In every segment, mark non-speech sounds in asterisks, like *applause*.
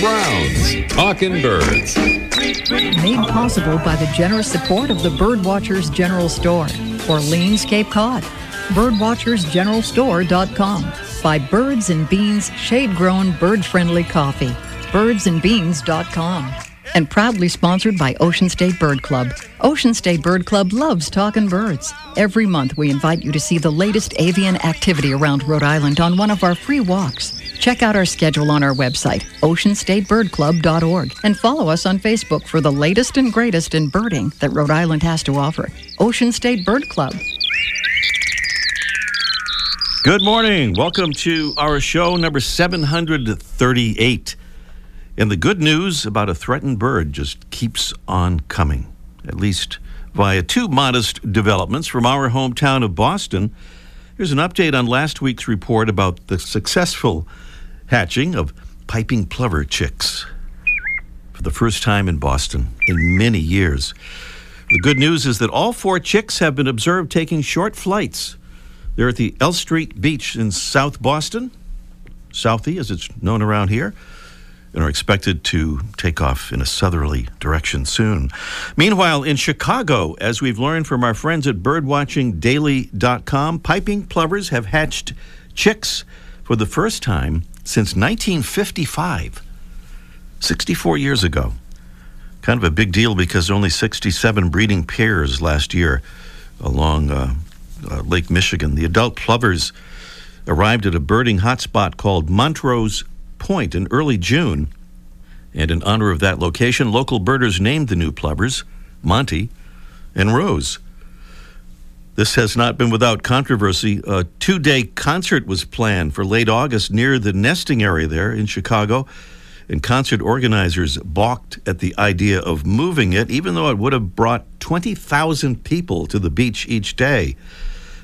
Brown's Talking Birds. Made possible by the generous support of the Birdwatchers General Store, Orleans, Cape Cod. Birdwatchersgeneralstore.com. By Birds and Beans Shade Grown Bird Friendly Coffee. Birdsandbeans.com. And proudly sponsored by Ocean State Bird Club. Ocean State Bird Club loves talking birds. Every month, we invite you to see the latest avian activity around Rhode Island on one of our free walks. Check out our schedule on our website, oceanstatebirdclub.org, and follow us on Facebook for the latest and greatest in birding that Rhode Island has to offer. Ocean State Bird Club. Good morning. Welcome to our show number 738. And the good news about a threatened bird just keeps on coming, at least via two modest developments from our hometown of Boston. Here's an update on last week's report about the successful hatching of piping plover chicks for the first time in Boston in many years. The good news is that all four chicks have been observed taking short flights they're at the L Street Beach in South Boston, Southie as it's known around here, and are expected to take off in a southerly direction soon. Meanwhile, in Chicago, as we've learned from our friends at birdwatchingdaily.com, piping plovers have hatched chicks for the first time since 1955, 64 years ago. Kind of a big deal because only 67 breeding pairs last year along uh, uh, Lake Michigan. The adult plovers arrived at a birding hotspot called Montrose Point in early June. And in honor of that location, local birders named the new plovers Monty and Rose. This has not been without controversy. A two day concert was planned for late August near the nesting area there in Chicago, and concert organizers balked at the idea of moving it, even though it would have brought 20,000 people to the beach each day.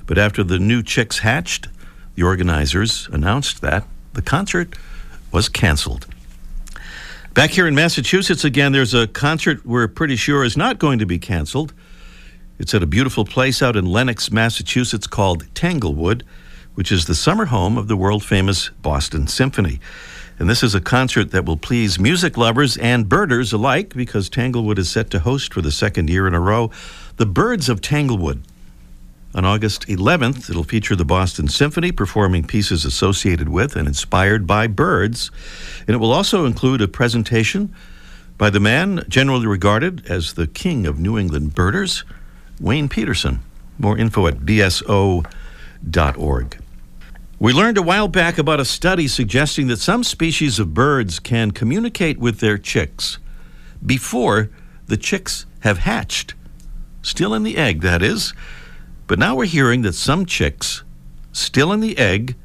But after the new chicks hatched, the organizers announced that the concert was canceled. Back here in Massachusetts again, there's a concert we're pretty sure is not going to be canceled. It's at a beautiful place out in Lenox, Massachusetts called Tanglewood, which is the summer home of the world famous Boston Symphony. And this is a concert that will please music lovers and birders alike because Tanglewood is set to host for the second year in a row the Birds of Tanglewood. On August 11th, it'll feature the Boston Symphony performing pieces associated with and inspired by birds. And it will also include a presentation by the man generally regarded as the king of New England birders, Wayne Petersen. More info at bso.org. We learned a while back about a study suggesting that some species of birds can communicate with their chicks before the chicks have hatched. Still in the egg, that is. But now we're hearing that some chicks, still in the egg,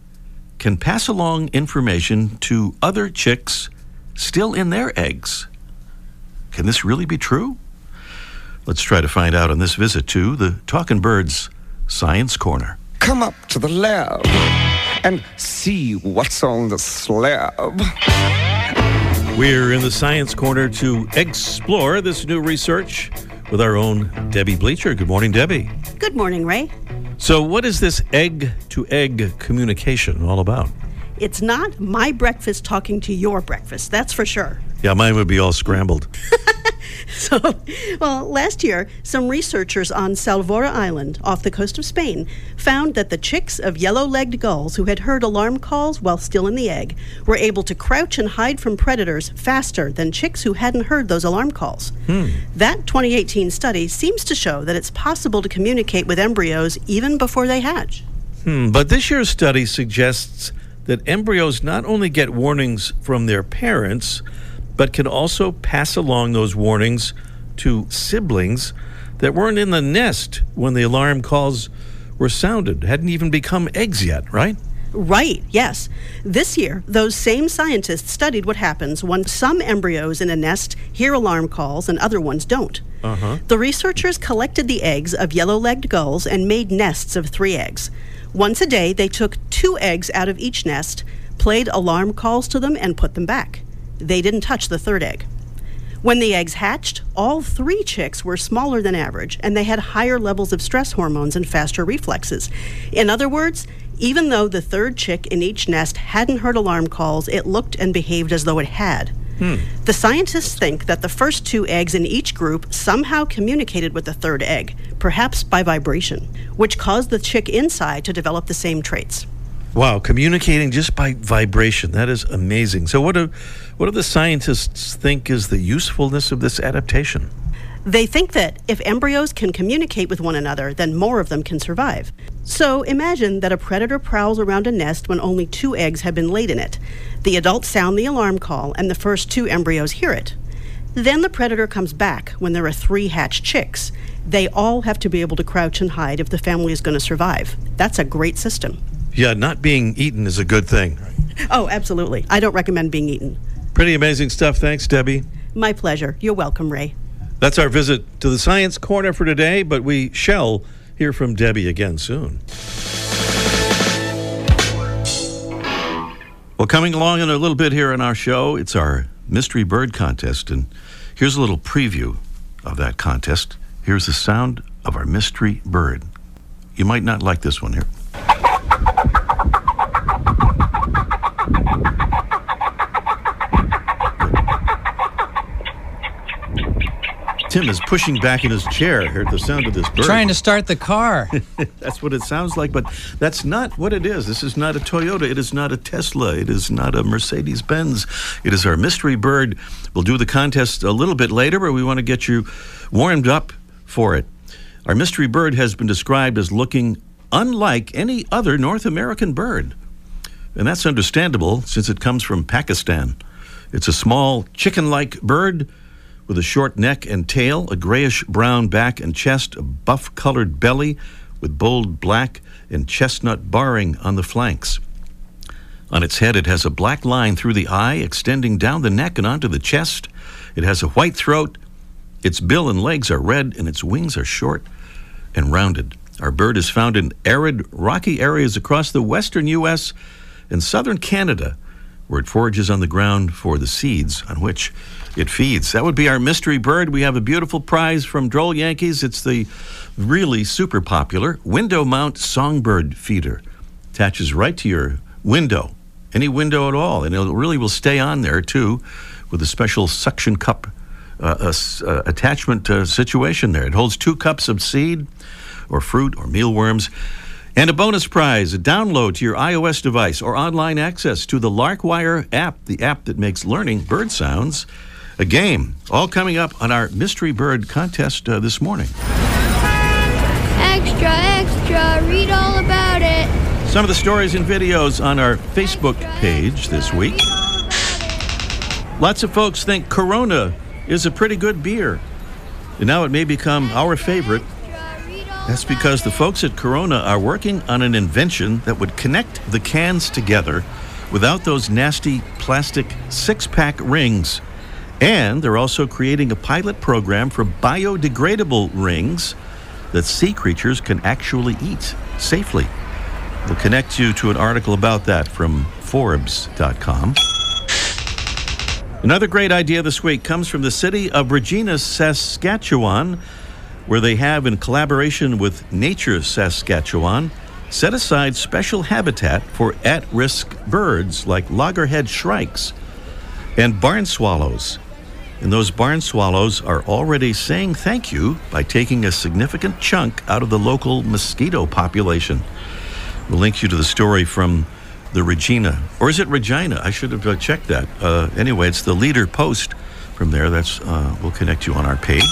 can pass along information to other chicks still in their eggs. Can this really be true? Let's try to find out on this visit to the Talking Birds Science Corner. Come up to the lab and see what's on the slab. We're in the Science Corner to explore this new research with our own Debbie Bleacher. Good morning, Debbie. Good morning, Ray. So, what is this egg to egg communication all about? It's not my breakfast talking to your breakfast, that's for sure. Yeah, mine would be all scrambled. *laughs* *laughs* So, well, last year, some researchers on Salvora Island, off the coast of Spain, found that the chicks of yellow legged gulls who had heard alarm calls while still in the egg were able to crouch and hide from predators faster than chicks who hadn't heard those alarm calls. That 2018 study seems to show that it's possible to communicate with embryos even before they hatch. Hmm, but this year's study suggests that embryos not only get warnings from their parents, but can also pass along those warnings to siblings that weren't in the nest when the alarm calls were sounded, hadn't even become eggs yet, right? Right, yes. This year, those same scientists studied what happens when some embryos in a nest hear alarm calls and other ones don't. Uh-huh. The researchers collected the eggs of yellow legged gulls and made nests of three eggs. Once a day, they took two eggs out of each nest, played alarm calls to them, and put them back. They didn't touch the third egg. When the eggs hatched, all three chicks were smaller than average and they had higher levels of stress hormones and faster reflexes. In other words, even though the third chick in each nest hadn't heard alarm calls, it looked and behaved as though it had. Hmm. The scientists think that the first two eggs in each group somehow communicated with the third egg, perhaps by vibration, which caused the chick inside to develop the same traits. Wow, communicating just by vibration. That is amazing. So what do what do the scientists think is the usefulness of this adaptation? They think that if embryos can communicate with one another, then more of them can survive. So imagine that a predator prowls around a nest when only two eggs have been laid in it. The adults sound the alarm call, and the first two embryos hear it. Then the predator comes back when there are three hatched chicks. They all have to be able to crouch and hide if the family is going to survive. That's a great system. Yeah, not being eaten is a good thing. Oh, absolutely. I don't recommend being eaten. Pretty amazing stuff. Thanks, Debbie. My pleasure. You're welcome, Ray. That's our visit to the Science Corner for today, but we shall hear from Debbie again soon. Well, coming along in a little bit here on our show, it's our Mystery Bird Contest. And here's a little preview of that contest. Here's the sound of our mystery bird. You might not like this one here. Tim is pushing back in his chair at the sound of this bird. Trying to start the car. *laughs* That's what it sounds like, but that's not what it is. This is not a Toyota. It is not a Tesla. It is not a Mercedes Benz. It is our mystery bird. We'll do the contest a little bit later, but we want to get you warmed up for it. Our mystery bird has been described as looking unlike any other North American bird. And that's understandable since it comes from Pakistan. It's a small chicken like bird with a short neck and tail, a grayish brown back and chest, a buff colored belly with bold black and chestnut barring on the flanks. On its head, it has a black line through the eye extending down the neck and onto the chest. It has a white throat. Its bill and legs are red, and its wings are short and rounded. Our bird is found in arid, rocky areas across the western U.S. and southern Canada, where it forages on the ground for the seeds on which it feeds. That would be our mystery bird. We have a beautiful prize from Droll Yankees. It's the really super popular window mount songbird feeder. Attaches right to your window, any window at all, and it really will stay on there too, with a special suction cup uh, uh, attachment uh, situation there. It holds two cups of seed, or fruit, or mealworms. And a bonus prize, a download to your iOS device or online access to the Larkwire app, the app that makes learning bird sounds a game. All coming up on our Mystery Bird contest uh, this morning. Extra, extra, read all about it. Some of the stories and videos on our Facebook page this week. Lots of folks think Corona is a pretty good beer. And now it may become our favorite. That's because the folks at Corona are working on an invention that would connect the cans together without those nasty plastic six pack rings. And they're also creating a pilot program for biodegradable rings that sea creatures can actually eat safely. We'll connect you to an article about that from Forbes.com. Another great idea this week comes from the city of Regina, Saskatchewan, where they have, in collaboration with Nature Saskatchewan, set aside special habitat for at risk birds like loggerhead shrikes and barn swallows. And those barn swallows are already saying thank you by taking a significant chunk out of the local mosquito population. We'll link you to the story from the Regina. Or is it Regina? I should have uh, checked that. Uh, anyway, it's the leader post from there. That's uh, We'll connect you on our page.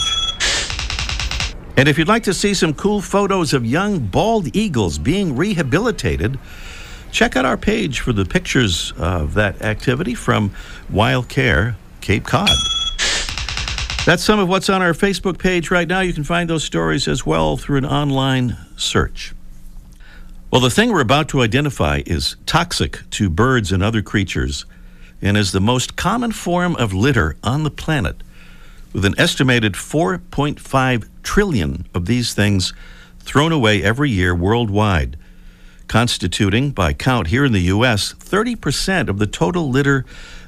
And if you'd like to see some cool photos of young bald eagles being rehabilitated, check out our page for the pictures of that activity from Wild Care Cape Cod. That's some of what's on our Facebook page right now. You can find those stories as well through an online search. Well, the thing we're about to identify is toxic to birds and other creatures and is the most common form of litter on the planet, with an estimated 4.5 trillion of these things thrown away every year worldwide, constituting, by count here in the U.S., 30% of the total litter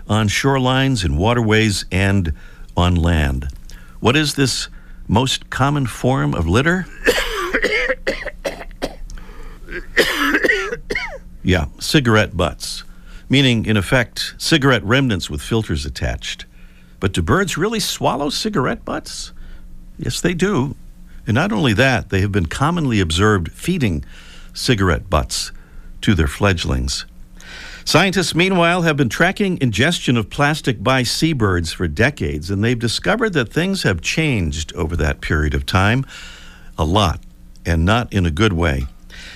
on shorelines and waterways and on land. What is this most common form of litter? *coughs* Yeah, cigarette butts, meaning, in effect, cigarette remnants with filters attached. But do birds really swallow cigarette butts? Yes, they do. And not only that, they have been commonly observed feeding cigarette butts to their fledglings. Scientists, meanwhile, have been tracking ingestion of plastic by seabirds for decades, and they've discovered that things have changed over that period of time a lot, and not in a good way.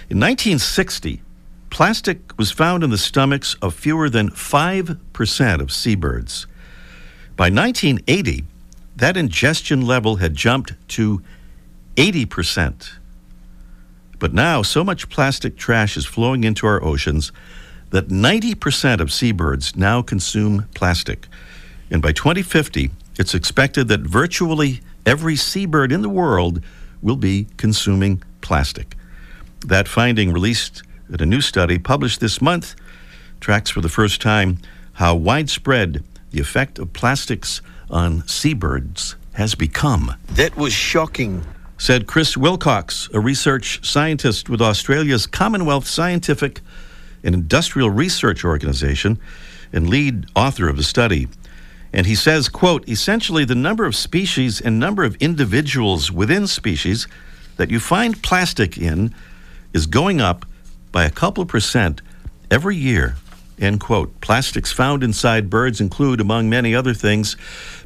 In 1960, plastic was found in the stomachs of fewer than 5% of seabirds. By 1980, that ingestion level had jumped to 80%. But now, so much plastic trash is flowing into our oceans that 90% of seabirds now consume plastic. And by 2050, it's expected that virtually every seabird in the world will be consuming plastic. That finding, released in a new study published this month, tracks for the first time how widespread the effect of plastics on seabirds has become. That was shocking. Said Chris Wilcox, a research scientist with Australia's Commonwealth Scientific and Industrial Research Organization and lead author of the study. And he says, quote, essentially the number of species and number of individuals within species that you find plastic in is going up by a couple percent every year. End quote. Plastics found inside birds include, among many other things,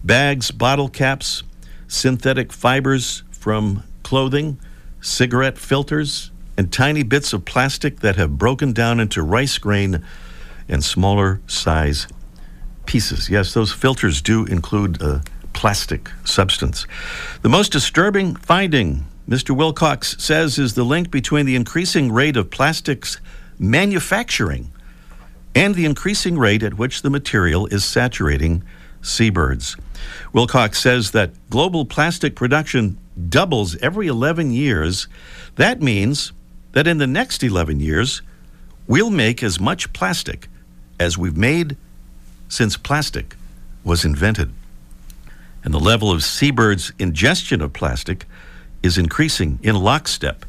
bags, bottle caps, synthetic fibers from clothing, cigarette filters, and tiny bits of plastic that have broken down into rice grain and smaller size pieces. Yes, those filters do include a plastic substance. The most disturbing finding, Mr. Wilcox says, is the link between the increasing rate of plastics manufacturing and the increasing rate at which the material is saturating seabirds. Wilcox says that global plastic production doubles every 11 years. That means that in the next 11 years, we'll make as much plastic as we've made since plastic was invented. And the level of seabirds' ingestion of plastic is increasing in lockstep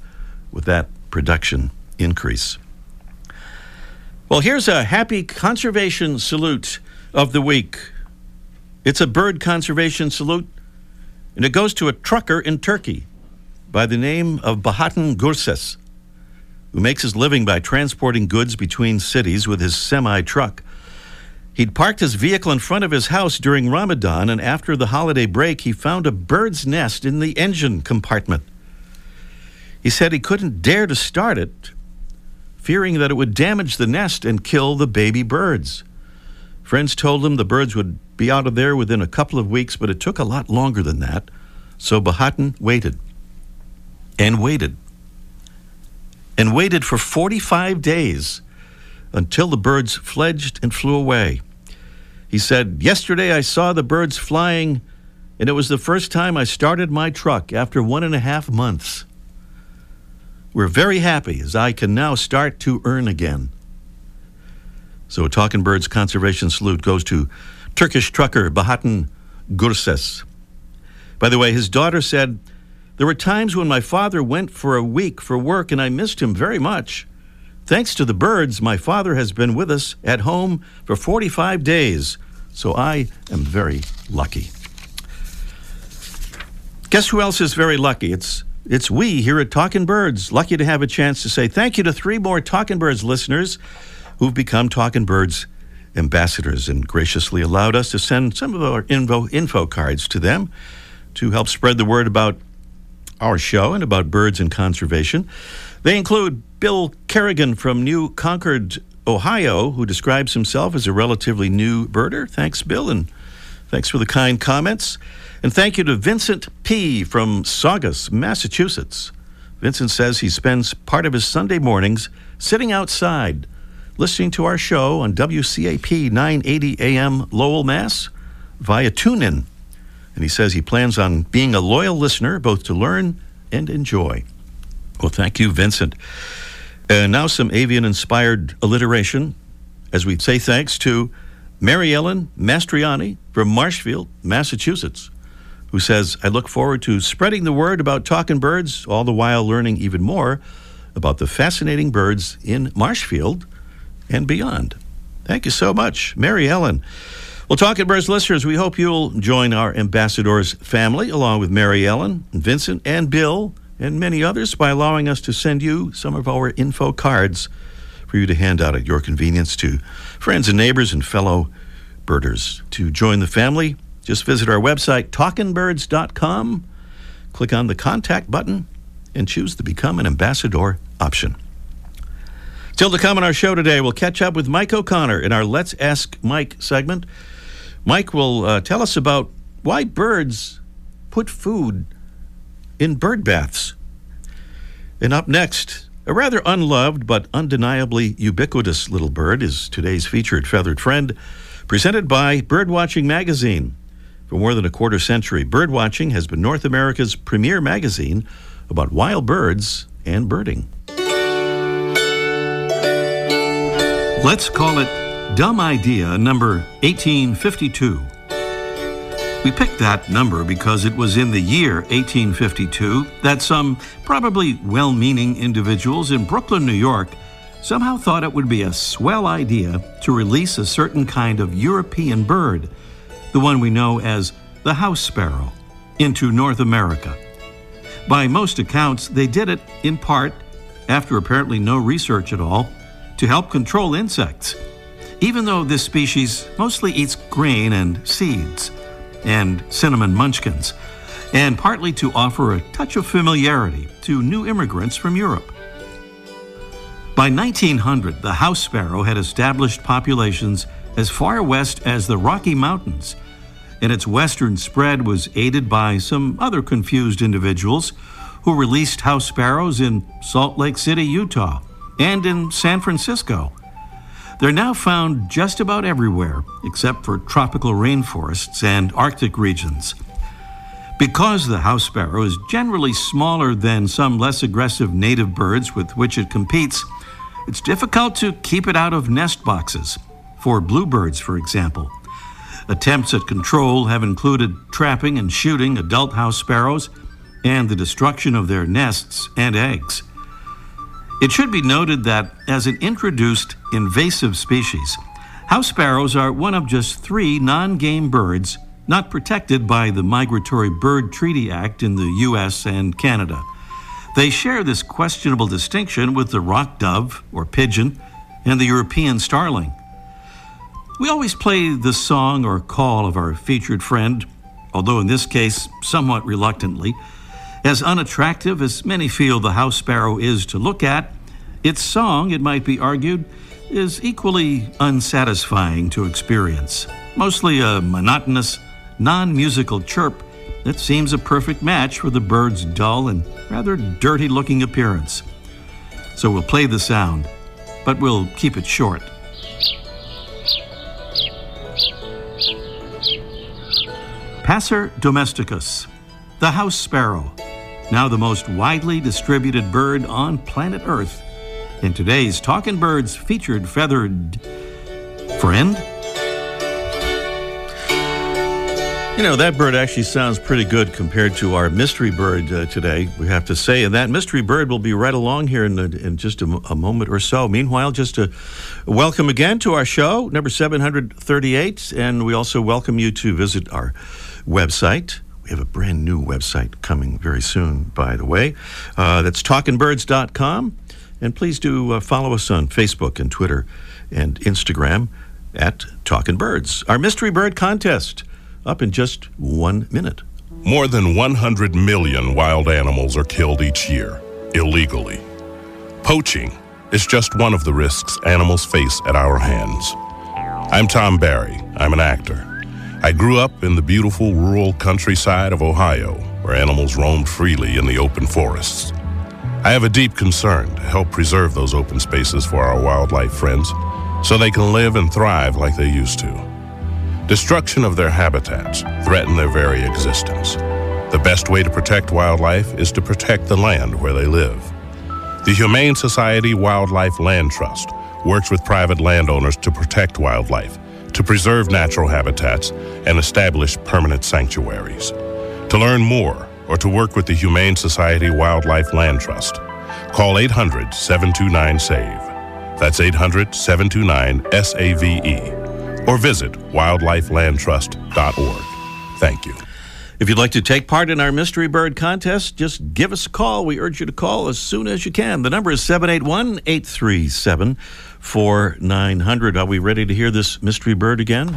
with that production increase. Well, here's a happy conservation salute of the week. It's a bird conservation salute, and it goes to a trucker in Turkey by the name of Bahattin Gurses, who makes his living by transporting goods between cities with his semi truck. He'd parked his vehicle in front of his house during Ramadan, and after the holiday break, he found a bird's nest in the engine compartment. He said he couldn't dare to start it fearing that it would damage the nest and kill the baby birds. Friends told him the birds would be out of there within a couple of weeks, but it took a lot longer than that. So Bahattin waited and waited and waited for 45 days until the birds fledged and flew away. He said, Yesterday I saw the birds flying, and it was the first time I started my truck after one and a half months. We're very happy as I can now start to earn again. So a Talking Birds conservation salute goes to Turkish trucker Bahattin Gurses. By the way, his daughter said, There were times when my father went for a week for work and I missed him very much. Thanks to the birds, my father has been with us at home for 45 days, so I am very lucky. Guess who else is very lucky? It's it's we here at Talking Birds. Lucky to have a chance to say thank you to three more Talking Birds listeners who've become Talking Birds ambassadors and graciously allowed us to send some of our info, info cards to them to help spread the word about our show and about birds and conservation. They include Bill Kerrigan from New Concord, Ohio, who describes himself as a relatively new birder. Thanks, Bill, and thanks for the kind comments. And thank you to Vincent P. from Saugus, Massachusetts. Vincent says he spends part of his Sunday mornings sitting outside, listening to our show on WCAP 980 AM Lowell, Mass, via TuneIn. And he says he plans on being a loyal listener, both to learn and enjoy. Well, thank you, Vincent. And now some avian inspired alliteration as we say thanks to Mary Ellen Mastriani from Marshfield, Massachusetts who says, I look forward to spreading the word about talking birds, all the while learning even more about the fascinating birds in Marshfield and beyond. Thank you so much, Mary Ellen. Well, Talking Birds listeners, we hope you'll join our ambassadors family along with Mary Ellen, Vincent, and Bill, and many others by allowing us to send you some of our info cards for you to hand out at your convenience to friends and neighbors and fellow birders. To join the family, just visit our website, talkingbirds.com, click on the contact button, and choose the Become an Ambassador option. Still to come on our show today, we'll catch up with Mike O'Connor in our Let's Ask Mike segment. Mike will uh, tell us about why birds put food in bird baths. And up next, a rather unloved but undeniably ubiquitous little bird is today's featured feathered friend, presented by Birdwatching Magazine. For more than a quarter century, Birdwatching has been North America's premier magazine about wild birds and birding. Let's call it Dumb Idea number 1852. We picked that number because it was in the year 1852 that some probably well meaning individuals in Brooklyn, New York, somehow thought it would be a swell idea to release a certain kind of European bird, the one we know as the house sparrow, into North America. By most accounts, they did it in part, after apparently no research at all, to help control insects, even though this species mostly eats grain and seeds and cinnamon munchkins, and partly to offer a touch of familiarity to new immigrants from Europe. By 1900, the house sparrow had established populations as far west as the Rocky Mountains, and its western spread was aided by some other confused individuals who released house sparrows in Salt Lake City, Utah, and in San Francisco. They're now found just about everywhere, except for tropical rainforests and Arctic regions. Because the house sparrow is generally smaller than some less aggressive native birds with which it competes, it's difficult to keep it out of nest boxes, for bluebirds, for example. Attempts at control have included trapping and shooting adult house sparrows and the destruction of their nests and eggs. It should be noted that, as an introduced invasive species, house sparrows are one of just three non game birds not protected by the Migratory Bird Treaty Act in the U.S. and Canada. They share this questionable distinction with the rock dove, or pigeon, and the European starling. We always play the song or call of our featured friend, although in this case somewhat reluctantly. As unattractive as many feel the house sparrow is to look at, its song, it might be argued, is equally unsatisfying to experience. Mostly a monotonous, non musical chirp that seems a perfect match for the bird's dull and rather dirty looking appearance. So we'll play the sound, but we'll keep it short. Passer domesticus, the house sparrow, now the most widely distributed bird on planet Earth. In today's Talking Birds featured feathered friend. You know, that bird actually sounds pretty good compared to our mystery bird uh, today, we have to say. And that mystery bird will be right along here in, in just a, a moment or so. Meanwhile, just a welcome again to our show, number 738. And we also welcome you to visit our website. We have a brand new website coming very soon, by the way. Uh, that's talkingbirds.com. And please do uh, follow us on Facebook and Twitter and Instagram at Talkin' Birds. Our mystery bird contest up in just one minute. More than 100 million wild animals are killed each year, illegally. Poaching is just one of the risks animals face at our hands. I'm Tom Barry. I'm an actor. I grew up in the beautiful rural countryside of Ohio, where animals roamed freely in the open forests. I have a deep concern to help preserve those open spaces for our wildlife friends so they can live and thrive like they used to. Destruction of their habitats threaten their very existence. The best way to protect wildlife is to protect the land where they live. The Humane Society Wildlife Land Trust works with private landowners to protect wildlife, to preserve natural habitats, and establish permanent sanctuaries. To learn more or to work with the Humane Society Wildlife Land Trust, call 800 729 SAVE. That's 800 729 SAVE or visit wildlifelandtrust.org. Thank you. If you'd like to take part in our Mystery Bird contest, just give us a call. We urge you to call as soon as you can. The number is 781 837 4900. Are we ready to hear this Mystery Bird again?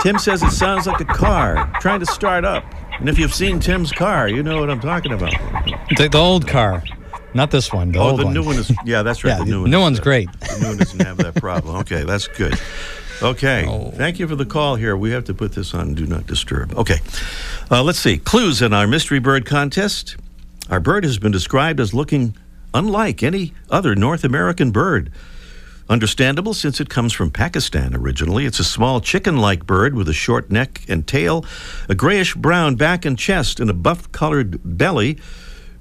Tim says it sounds like a car trying to start up. And if you've seen Tim's car, you know what I'm talking about. The, the old car, not this one. The oh, the one. new one is, yeah, that's right. *laughs* Yeah, the new, one new one's great. The new one doesn't have that problem. Okay, that's good. Okay, *laughs* Oh. thank you for the call here. We have to put this on Do Not Disturb. Okay, uh, let's see. Clues in our Mystery Bird contest. Our bird has been described as looking unlike any other North American bird. Understandable since it comes from Pakistan originally. It's a small chicken like bird with a short neck and tail, a grayish brown back and chest, and a buff colored belly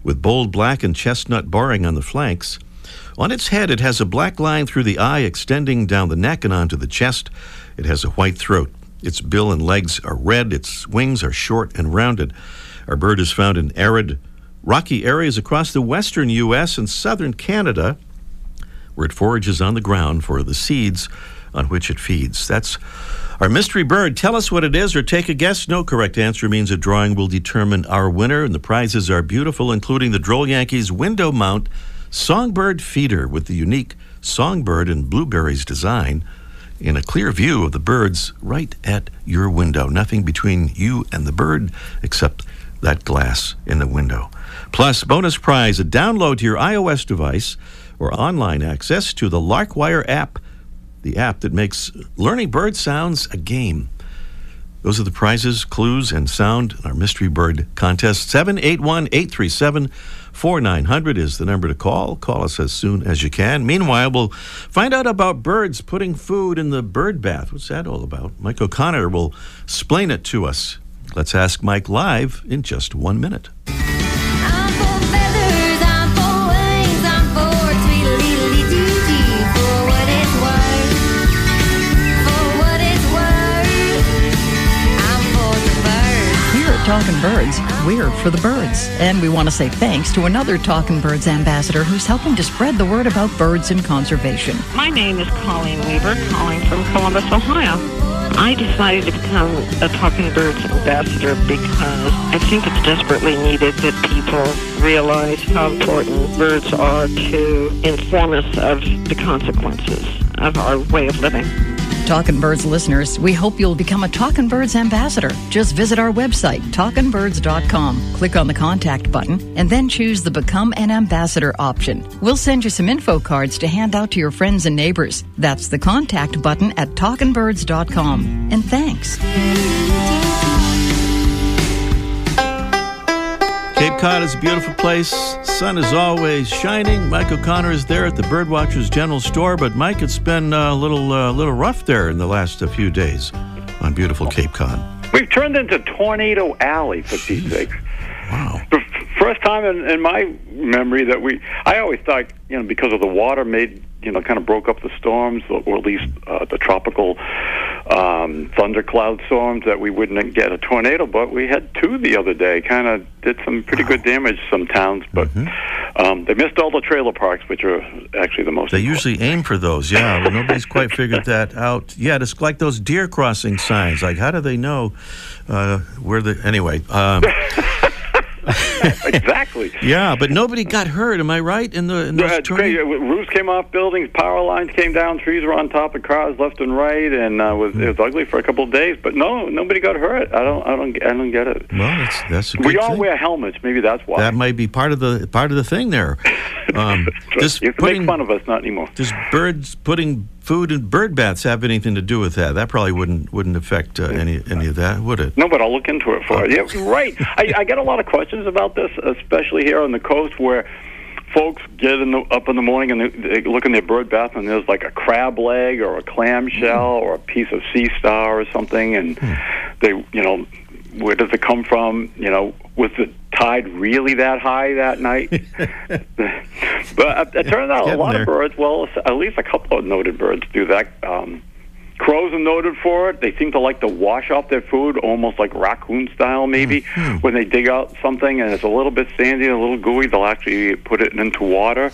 with bold black and chestnut barring on the flanks. On its head, it has a black line through the eye extending down the neck and onto the chest. It has a white throat. Its bill and legs are red. Its wings are short and rounded. Our bird is found in arid, rocky areas across the western U.S. and southern Canada where it forages on the ground for the seeds on which it feeds. That's our mystery bird. Tell us what it is or take a guess. No correct answer means a drawing will determine our winner, and the prizes are beautiful, including the Droll Yankees window mount songbird feeder with the unique songbird and blueberries design in a clear view of the birds right at your window. Nothing between you and the bird except that glass in the window. Plus, bonus prize a download to your iOS device or online access to the Larkwire app, the app that makes learning bird sounds a game. Those are the prizes, clues, and sound in our Mystery Bird contest. 781 837 4900 is the number to call. Call us as soon as you can. Meanwhile, we'll find out about birds putting food in the bird bath. What's that all about? Mike O'Connor will explain it to us. Let's ask Mike live in just one minute. Talking Birds, we're for the birds. And we want to say thanks to another Talking Birds ambassador who's helping to spread the word about birds and conservation. My name is Colleen Weaver, calling from Columbus, Ohio. I decided to become a Talking Birds ambassador because I think it's desperately needed that people realize how important birds are to inform us of the consequences of our way of living. Talking Birds listeners, we hope you'll become a Talking Birds ambassador. Just visit our website, talkingbirds.com, click on the contact button, and then choose the Become an Ambassador option. We'll send you some info cards to hand out to your friends and neighbors. That's the contact button at talkingbirds.com. And thanks. Cape Cod is a beautiful place. Sun is always shining. Mike O'Connor is there at the Birdwatchers General Store, but Mike, it's been uh, a little, uh, little rough there in the last uh, few days on beautiful Cape Cod. We've turned into Tornado Alley for Pete's sake. Wow. The f- first time in, in my memory that we, I always thought, you know, because of the water made, you know, kind of broke up the storms, or at least uh, the tropical um, thundercloud storms, that we wouldn't get a tornado. But we had two the other day. Kind of did some pretty good damage some towns, but um, they missed all the trailer parks, which are actually the most. They usually aim for those, yeah, but nobody's quite figured that out yet. It's like those deer crossing signs. Like, how do they know uh, where the. Anyway. Um, *laughs* exactly. yeah, but nobody got hurt, am I right? In the in those Yeah, it's great. tornadoes? Uh, Roofs came off buildings, power lines came down, trees were on top of cars left and right, and uh, was it was ugly for a couple of days. But no, nobody got hurt. I don't, I don't, I don't get it. Well, that's, that's a good We all thing. wear helmets. Maybe that's why. That might be part of the part of the thing there. *laughs* Um, you putting make fun of us, not anymore. does birds putting food and bird baths have anything to do with that? That probably wouldn't wouldn't affect uh, any any of that, would it? No, but I'll look into it for you. Yeah, right. I, I get a lot of questions about this, especially here on the coast where folks get in the, up in the morning and they, they look in their bird bath and there's like a crab leg or a clam shell or a piece of sea star or something, and they, you know, where does it come from? You know, was the tide really that high that night? *laughs* but it, turns out a lot there. of birds, well, at least a couple of noted birds do that. Um, Crows are noted for it. They seem to like to wash off their food, almost like raccoon style, maybe. When they dig out something and it's a little bit sandy, and a little gooey, they'll actually put it into water.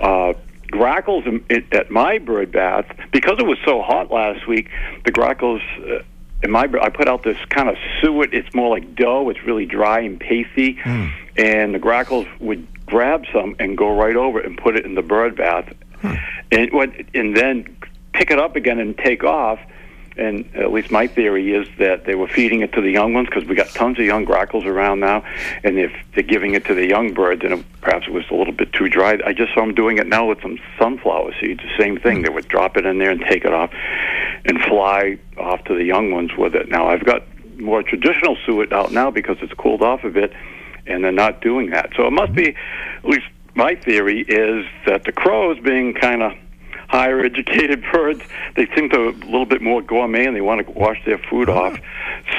Uh, grackles in, in, at my bird bath because it was so hot last week. The grackles. Uh, in my, I put out this kind of suet. It's more like dough. It's really dry and pasty, hmm. and the grackles would grab some and go right over it and put it in the bird bath, hmm. and what, and then pick it up again and take off. And at least my theory is that they were feeding it to the young ones because we got tons of young grackles around now, and if they're giving it to the young birds, and it, perhaps it was a little bit too dry. I just saw them doing it now with some sunflower seeds. The same thing. Hmm. They would drop it in there and take it off, and fly off to the young ones with it. Now I've got more traditional suet out now because it's cooled off a bit, and they're not doing that. So it must be, at least my theory is that the crows, being kind of higher educated *laughs* birds, they seem to a little bit more gourmet and they want to wash their food oh. off.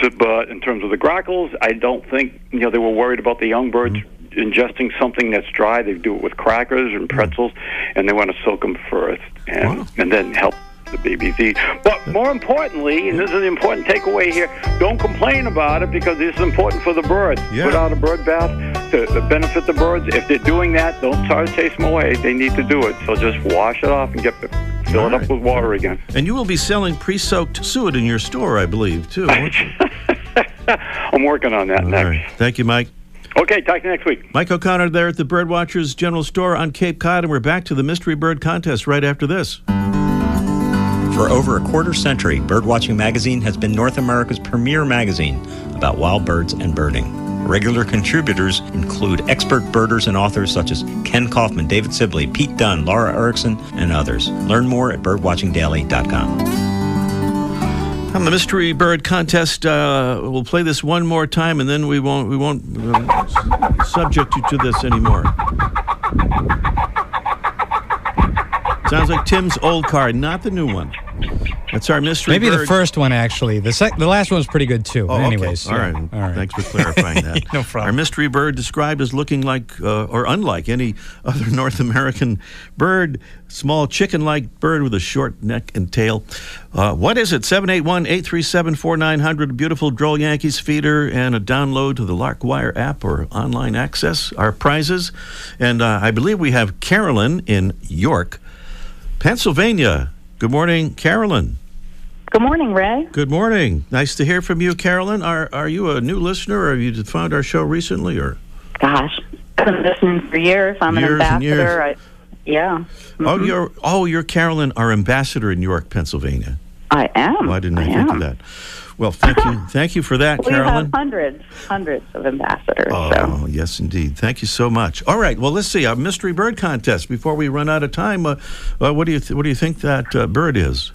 So, but in terms of the grackles, I don't think you know they were worried about the young birds. Ingesting something that's dry, they do it with crackers and mm. pretzels, and they want to soak them first, and and then help the BBC. But more importantly, and this is an important takeaway here, don't complain about it because this is important for the birds. Yeah. Put out a bird bath to, to benefit the birds. If they're doing that, don't try to chase them away. They need to do it. So just wash it off and get fill it up with water again. And you will be selling pre-soaked suet in your store, I believe, too. *laughs* I'm working on that All next. right. Thank you, Mike. Okay, talk to you next week. Mike O'Connor there at the Birdwatchers General Store on Cape Cod, and we're back to the Mystery Bird Contest right after this. For over a quarter century, Birdwatching Magazine has been North America's premier magazine about wild birds and birding. Regular contributors include expert birders and authors such as Kenn Kaufman, David Sibley, Pete Dunne, Laura Erickson, and others. Learn more at birdwatchingdaily.com. On the Mystery Bird Contest, uh, we'll play this one more time, and then we won't we won't uh, subject you to this anymore. Sounds like Tim's old car, not the new one. That's our mystery. Maybe the first one actually. The sec- the last one was pretty good too. Oh, okay. anyways, All yeah. right. all right. Thanks for clarifying *laughs* that. No problem. Our mystery bird described as looking like uh, or unlike any other *laughs* North American bird, small chicken-like bird with a short neck and tail. Uh, what is it? 781-837-4900. Beautiful Droll Yankees feeder and a download to the Larkwire app or online access. Our prizes, and uh, I believe we have Carolyn in York, Pennsylvania. Good morning, Carolyn. Good morning, Ray. Good morning. Nice to hear from you, Carolyn. Are are you a new listener, or have you found our show recently, or? Gosh, I've been listening for years. I'm Years an ambassador. I, yeah. Oh, Mhm. you're oh, you're Carolyn, our ambassador in York, Pennsylvania. I am. Why didn't I, I think am. of that? Well, thank you, thank you for that, we Carolyn. have hundreds, hundreds of ambassadors. Oh, so. yes, indeed. Thank you so much. All right. Well, let's see. A mystery bird contest. Before we run out of time, uh, uh, what do you th- what do you think that uh, bird is?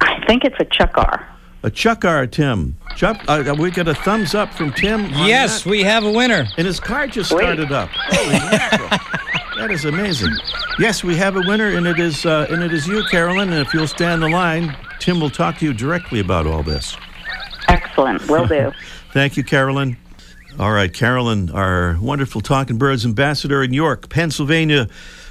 I think it's a chukar. A chukar, Tim. Chuck, uh, we get a thumbs up from Tim. Yes, that. we have a winner. And his card just Great. started up. Holy. *laughs* That is amazing. Yes, we have a winner, and it is uh, and it is you, Carolyn. And if you'll stand the line, Tim will talk to you directly about all this. Excellent. Will do. *laughs* Thank you, Carolyn. All right, Carolyn, our wonderful Talking Birds ambassador in York, Pennsylvania,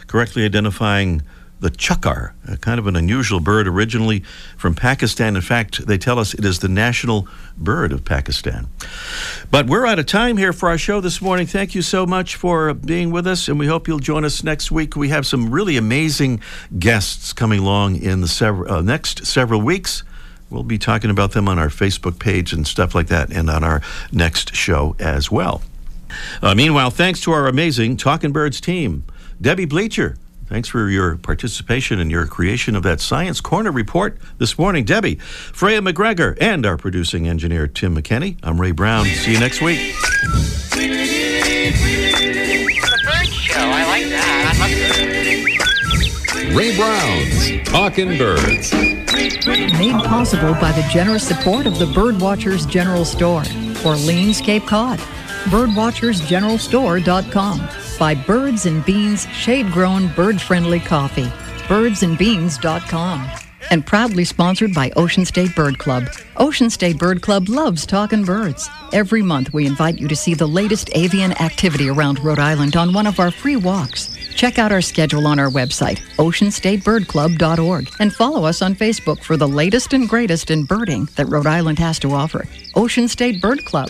correctly identifying the chukar, a kind of an unusual bird originally from Pakistan. In fact, they tell us it is the national bird of Pakistan. But we're out of time here for our show this morning. Thank you so much for being with us, and we hope you'll join us next week. We have some really amazing guests coming along in the uh, next several weeks. We'll be talking about them on our Facebook page and stuff like that, and on our next show as well. Uh, meanwhile, thanks to our amazing Talking Birds team, Debbie Bleacher. Thanks for your participation and your creation of that Science Corner report this morning, Debbie. Freya McGregor, and our producing engineer, Tim McKenney. I'm Ray Brown. See you next week. The bird show. I like that. I Ray Brown's Talking Birds. Made possible by the generous support of the Birdwatchers General Store, Orleans, Cape Cod. Birdwatchersgeneralstore.com. By Birds and Beans shade grown bird friendly coffee. Birdsandbeans.com. And proudly sponsored by Ocean State Bird Club. Ocean State Bird Club loves talking birds. Every month, we invite you to see the latest avian activity around Rhode Island on one of our free walks. Check out our schedule on our website, oceanstatebirdclub.org, and follow us on Facebook for the latest and greatest in birding that Rhode Island has to offer. Ocean State Bird Club.